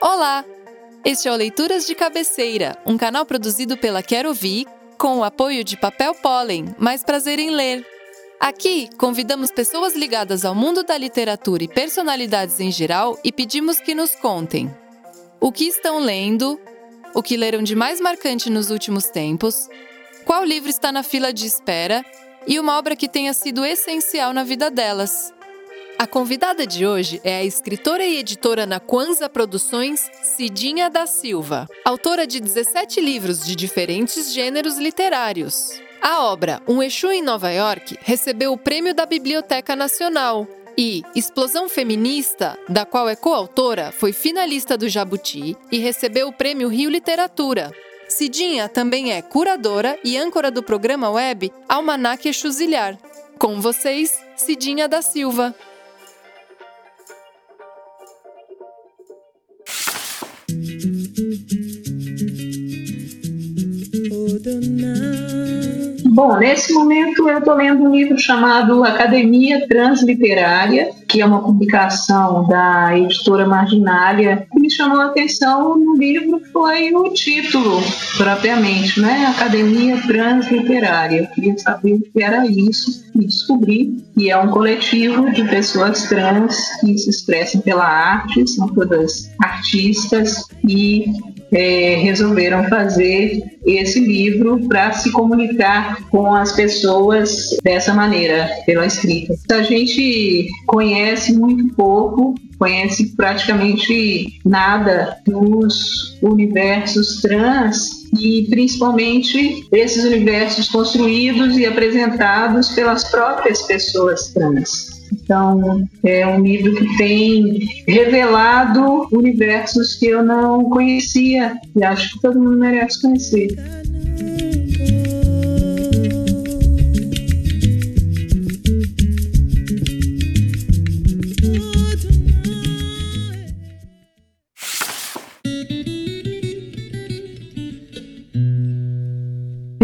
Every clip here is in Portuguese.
Olá! Este é o Leituras de Cabeceira, um canal produzido pela Quero Ouvir, com o apoio de Papel Pólen, mais prazer em ler. Aqui, convidamos pessoas ligadas ao mundo da literatura e personalidades em geral e pedimos que nos contem o que estão lendo, o que leram de mais marcante nos últimos tempos, qual livro está na fila de espera e uma obra que tenha sido essencial na vida delas. A convidada de hoje é a escritora e editora na Kwanza Produções, Cidinha da Silva, autora de 17 livros de diferentes gêneros literários. A obra Um Exu em Nova York recebeu o prêmio da Biblioteca Nacional e Explosão Feminista, da qual é coautora, foi finalista do Jabuti e recebeu o prêmio Rio Literatura. Cidinha também é curadora e âncora do programa web Almanac Exuzilhar. Com vocês, Cidinha da Silva. Bom, nesse momento eu estou lendo um livro chamado Academia Transliterária, que é uma publicação da editora Marginália. Chamou a atenção no livro foi o título, propriamente, né? Academia Transliterária. Eu queria saber o que era isso e descobri que é um coletivo de pessoas trans que se expressam pela arte, são todas artistas e é, resolveram fazer esse livro para se comunicar com as pessoas dessa maneira, pela escrita. A gente conhece muito pouco, conhece praticamente nada dos universos trans e principalmente esses universos construídos e apresentados pelas próprias pessoas trans. Então, é um livro que tem revelado universos que eu não conhecia e acho que todo mundo merece conhecer.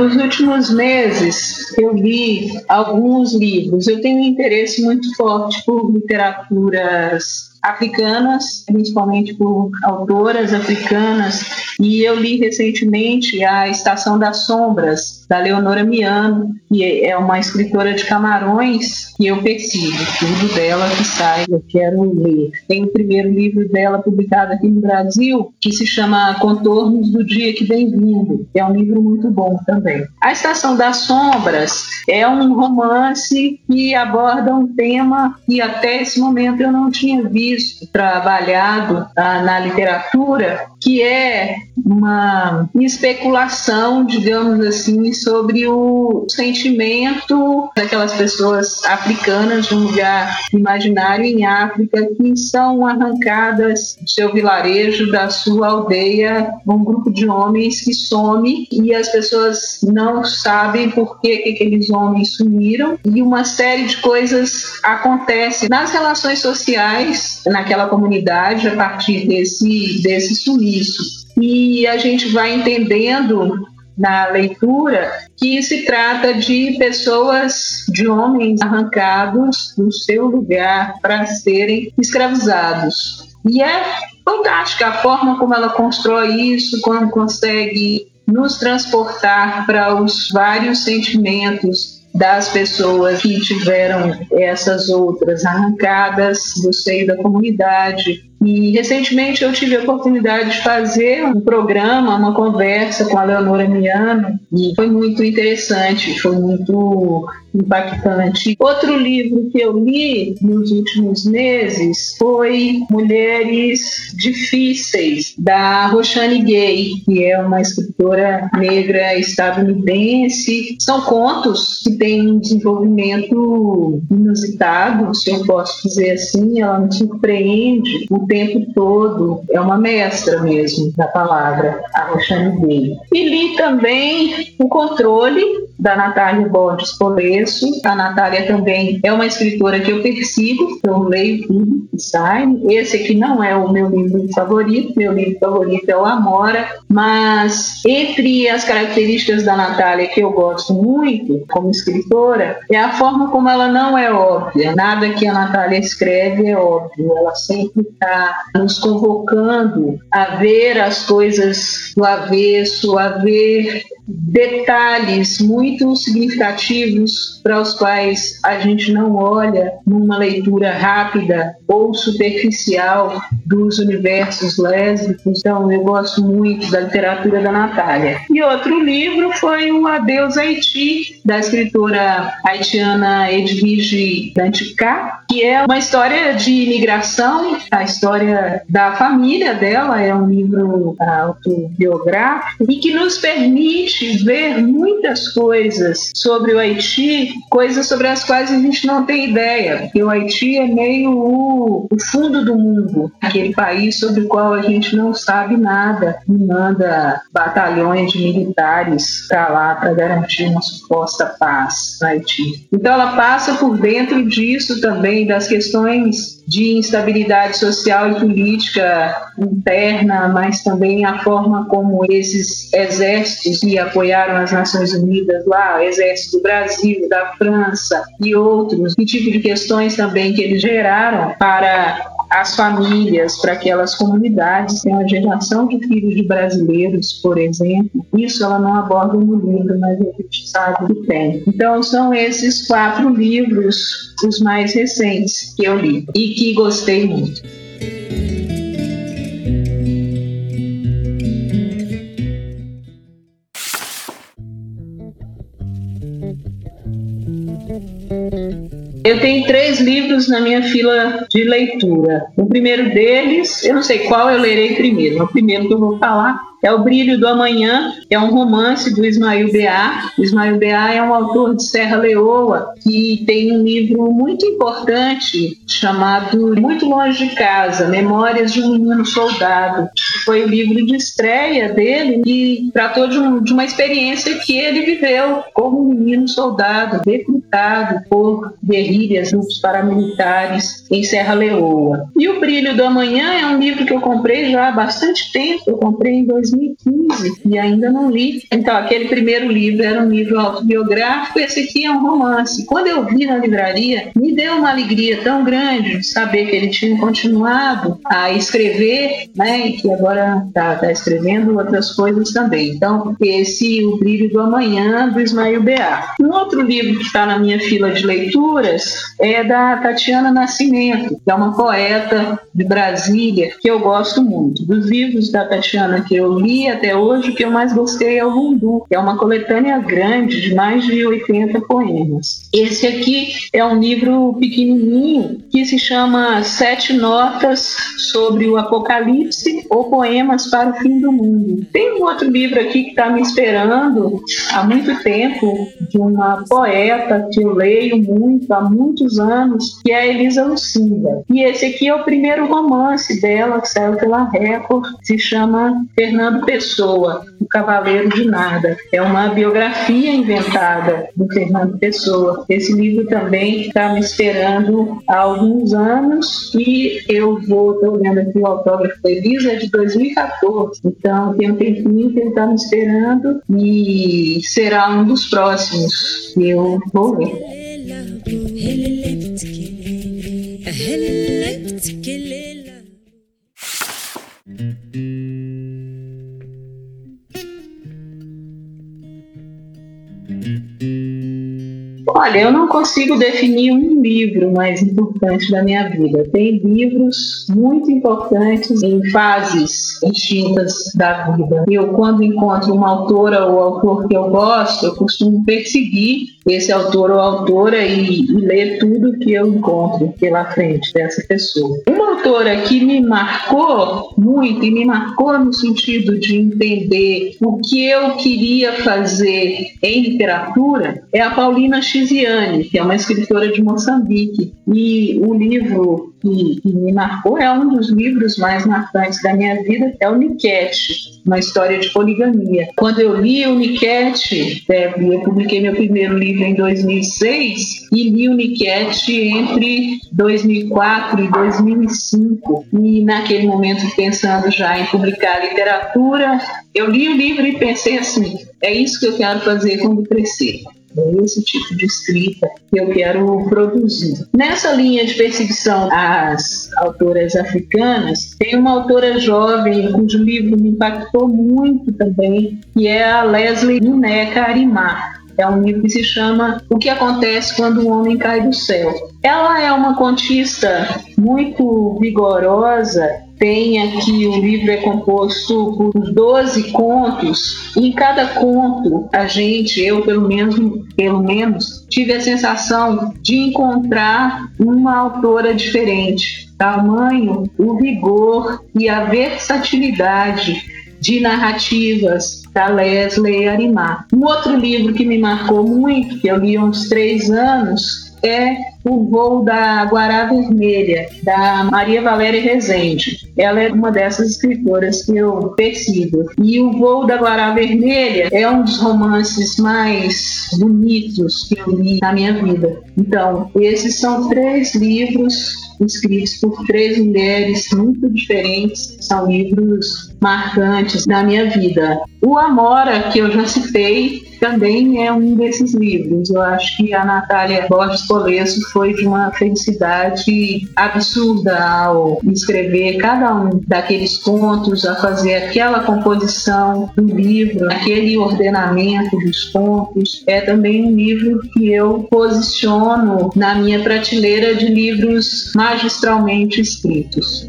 Nos últimos meses, eu li alguns livros. Eu tenho um interesse muito forte por literaturas africanas, principalmente por autoras africanas, e eu li recentemente A Estação das Sombras, da Leonora Miano, que é uma escritora de Camarões, que eu persigo, tudo dela que sai, eu quero ler. Tem o primeiro livro dela publicado aqui no Brasil, que se chama Contornos do Dia que Vem Vindo, é um livro muito bom também. A Estação das Sombras é um romance que aborda um tema que até esse momento eu não tinha visto visto, trabalhado ah, na literatura, que é uma especulação, digamos assim, sobre o sentimento daquelas pessoas africanas de um lugar imaginário em África que são arrancadas do seu vilarejo, da sua aldeia, um grupo de homens que some e as pessoas não sabem por que, que aqueles homens sumiram e uma série de coisas acontecem nas relações sociais naquela comunidade a partir desse, desse sumiço. E a gente vai entendendo na leitura que se trata de pessoas, de homens arrancados do seu lugar para serem escravizados. E é fantástica a forma como ela constrói isso, como consegue nos transportar para os vários sentimentos das pessoas que tiveram essas outras arrancadas do seio da comunidade. E recentemente eu tive a oportunidade de fazer um programa, uma conversa com a Leonora Miano, e foi muito interessante, foi muito impactante. Outro livro que eu li nos últimos meses foi Mulheres Difíceis, da Roshani Gay, que é uma escritora negra estadunidense. São contos que têm um desenvolvimento inusitado, se eu posso dizer assim, ela me surpreende o tempo todo. É uma mestra mesmo da palavra, a Roshani Gay. E li também O Controle, da Natália Borges Polesso. A Natália também é uma escritora que eu persigo, eu leio tudo que sai. Esse aqui não é o meu livro favorito, meu livro favorito é o Amora, mas entre as características da Natália que eu gosto muito como escritora é a forma como ela não é óbvia. Nada que a Natália escreve é óbvio, ela sempre está nos convocando a ver as coisas do avesso, a ver detalhes muito significativos para os quais a gente não olha numa leitura rápida ou superficial dos universos lésbicos. Então, eu gosto muito da literatura da Natália. E outro livro foi o Adeus Haiti, da escritora haitiana Edwige Danticá, que é uma história de imigração, a história da família dela, é um livro autobiográfico e que nos permite ver muitas coisas sobre o Haiti, coisas sobre as quais a gente não tem ideia, porque o Haiti é meio o, o fundo do mundo, aquele país sobre o qual a gente não sabe nada e manda batalhões de militares para lá para garantir uma suposta paz no Haiti. Então ela passa por dentro disso também, das questões de instabilidade social e política interna, mas também a forma como esses exércitos que apoiaram as Nações Unidas lá, exército do Brasil, da França e outros, que tipo de questões também que eles geraram para as famílias, para aquelas comunidades, tem uma geração de filhos de brasileiros, por exemplo. Isso ela não aborda no livro, mas a gente sabe que tem. Então são esses quatro livros os mais recentes que eu li e que gostei muito. Eu tenho três livros na minha fila de leitura. O primeiro deles, eu não sei qual eu lerei primeiro, o primeiro que eu vou falar é O Brilho do Amanhã, é um romance do Ismael Beá. O Ismael Beá é um autor de Serra Leoa que tem um livro muito importante chamado Muito Longe de Casa, Memórias de um Menino Soldado. Foi o livro de estreia dele e tratou de, um, de uma experiência que ele viveu como um menino soldado, recrutado por guerrilhas, grupos paramilitares em Serra Leoa. E O Brilho do Amanhã é um livro que eu comprei já há bastante tempo, eu comprei em 2000 2015 e ainda não li. Então, aquele primeiro livro era um livro autobiográfico, esse aqui é um romance. Quando eu vi na livraria, me deu uma alegria tão grande de saber que ele tinha continuado a escrever, né, e que agora está tá escrevendo outras coisas também. Então, esse O Brilho do Amanhã, do Ismael Beá. Um outro livro que está na minha fila de leituras é da Tatiana Nascimento, que é uma poeta de Brasília, que eu gosto muito. Dos livros da Tatiana que eu li até hoje, o que eu mais gostei é o Rundu, que é uma coletânea grande de mais de 80 poemas. Esse aqui é um livro pequenininho que se chama Sete Notas sobre o Apocalipse ou Poemas para o Fim do Mundo. Tem um outro livro aqui que está me esperando há muito tempo, de uma poeta que eu leio muito, há muitos anos, que é Elisa Lucinda. E esse aqui é o primeiro romance dela, que saiu pela Record, se chama Fernando Fernando Pessoa, o Cavaleiro de Nada. É uma biografia inventada do Fernando Pessoa. Esse livro também está me esperando há alguns anos e eu vou, estou olhando aqui o autógrafo da Elisa, é de 2014. Então tem um tempinho que ele está me esperando e será um dos próximos que eu vou ler. Olha, eu não consigo definir um livro mais importante da minha vida. Tem livros muito importantes em fases distintas da vida. Eu, quando encontro uma autora ou autor que eu gosto, eu costumo perseguir esse autor ou autora e, e ler tudo que eu encontro pela frente dessa pessoa. Uma autora que me marcou muito e me marcou no sentido de entender o que eu queria fazer em literatura é a Paulina X Tiziane, que é uma escritora de Moçambique. E o livro que, que, me marcou é um dos livros mais marcantes da minha vida, é o Niket, uma história de poligamia. Quando eu li o Niket, é, eu publiquei meu primeiro livro em 2006 e li o Niket entre 2004 e 2005. E naquele momento, pensando já em publicar literatura, eu li o livro e pensei assim: é isso que eu quero fazer quando crescer. É esse tipo de escrita que eu quero produzir. Nessa linha de perseguição às autoras africanas, tem uma autora jovem cujo livro me impactou muito também, que é a Leslie Nuneca Arimar. É um livro que se chama O que acontece quando um homem cai do céu. Ela é uma contista muito vigorosa tem aqui o livro é composto por 12 contos. E em cada conto, a gente, eu pelo menos, pelo menos, tive a sensação de encontrar uma autora diferente. Tamanho, o vigor e a versatilidade de narrativas da Leslie Arimar. Um outro livro que me marcou muito, que eu li há uns três anos, é o voo da Guará Vermelha, da Maria Valéria Rezende. Ela é uma dessas escritoras que eu persigo. E o voo da Guará Vermelha é um dos romances mais bonitos que eu li na minha vida. Então, esses são três livros escritos por três mulheres muito diferentes, são livros marcantes da minha vida. O Amora, que eu já citei, também é um desses livros. Eu acho que a Natália Borges Colesso foi de uma felicidade absurda ao escrever cada um daqueles contos, a fazer aquela composição do livro, aquele ordenamento dos contos. É também um livro que eu posiciono na minha prateleira de livros magistralmente escritos.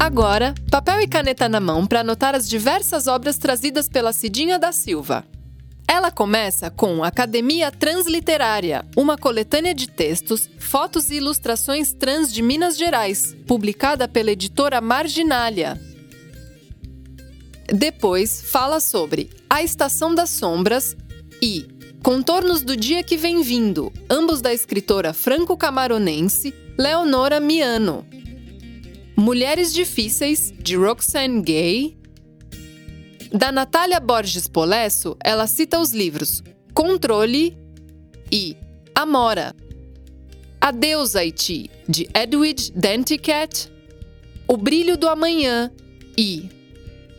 Agora, papel e caneta na mão para anotar as diversas obras trazidas pela Cidinha da Silva. Ela começa com Academia Transliterária, uma coletânea de textos, fotos e ilustrações trans de Minas Gerais, publicada pela editora Marginália. Depois fala sobre A Estação das Sombras e Contornos do Dia que Vem Vindo, ambos da escritora franco-camaronense Leonora Miano. Mulheres Difíceis, de Roxane Gay. Da Natália Borges Polesso, ela cita os livros Controle e Amora. Adeus, Haiti, de Edwidge Denticat. O Brilho do Amanhã e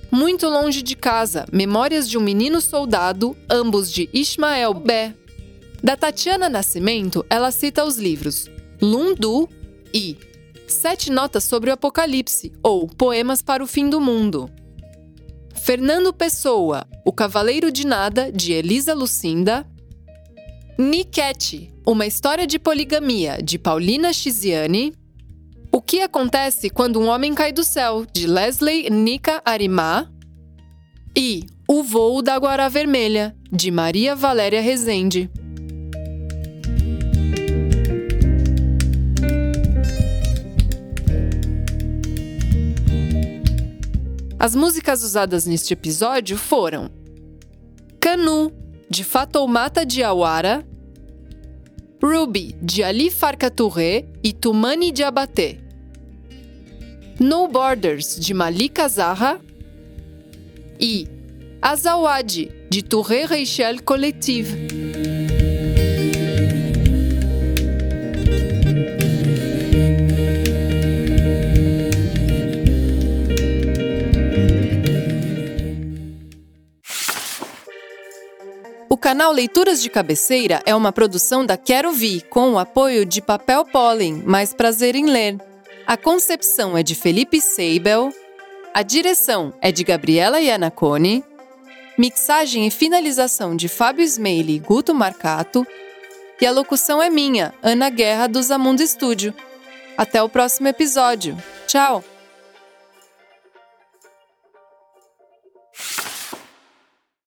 Muito Longe de Casa, Memórias de um Menino Soldado, ambos de Ismael Bé. Da Tatiana Nascimento, ela cita os livros Lundu e Sete Notas sobre o Apocalipse ou Poemas para o Fim do Mundo. Fernando Pessoa, O Cavaleiro de Nada, de Elisa Lucinda. Niket, Uma História de Poligamia, de Paulina Chiziane. O que acontece quando um homem cai do céu, de Leslie Nika Arimá. E O Voo da Guará Vermelha, de Maria Valéria Rezende. As músicas usadas neste episódio foram Canu, de Fatoumata Diawara, Ruby, de Ali Farka Touré e Tumani Diabaté, No Borders, de Malika Zaha e Azawadi, de Touré Reichel Collective. Canal Leituras de Cabeceira é uma produção da Quero Vi, com o apoio de Papel Pólen, mais prazer em ler. A concepção é de Felipe Seibel, a direção é de Gabriela Iannacone, mixagem e finalização de Fábio Smeili e Guto Marcato, e a locução é minha, Ana Guerra do Zamundo Estúdio. Até o próximo episódio. Tchau!